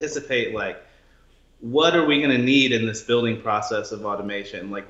anticipate like what are we going to need in this building process of automation? like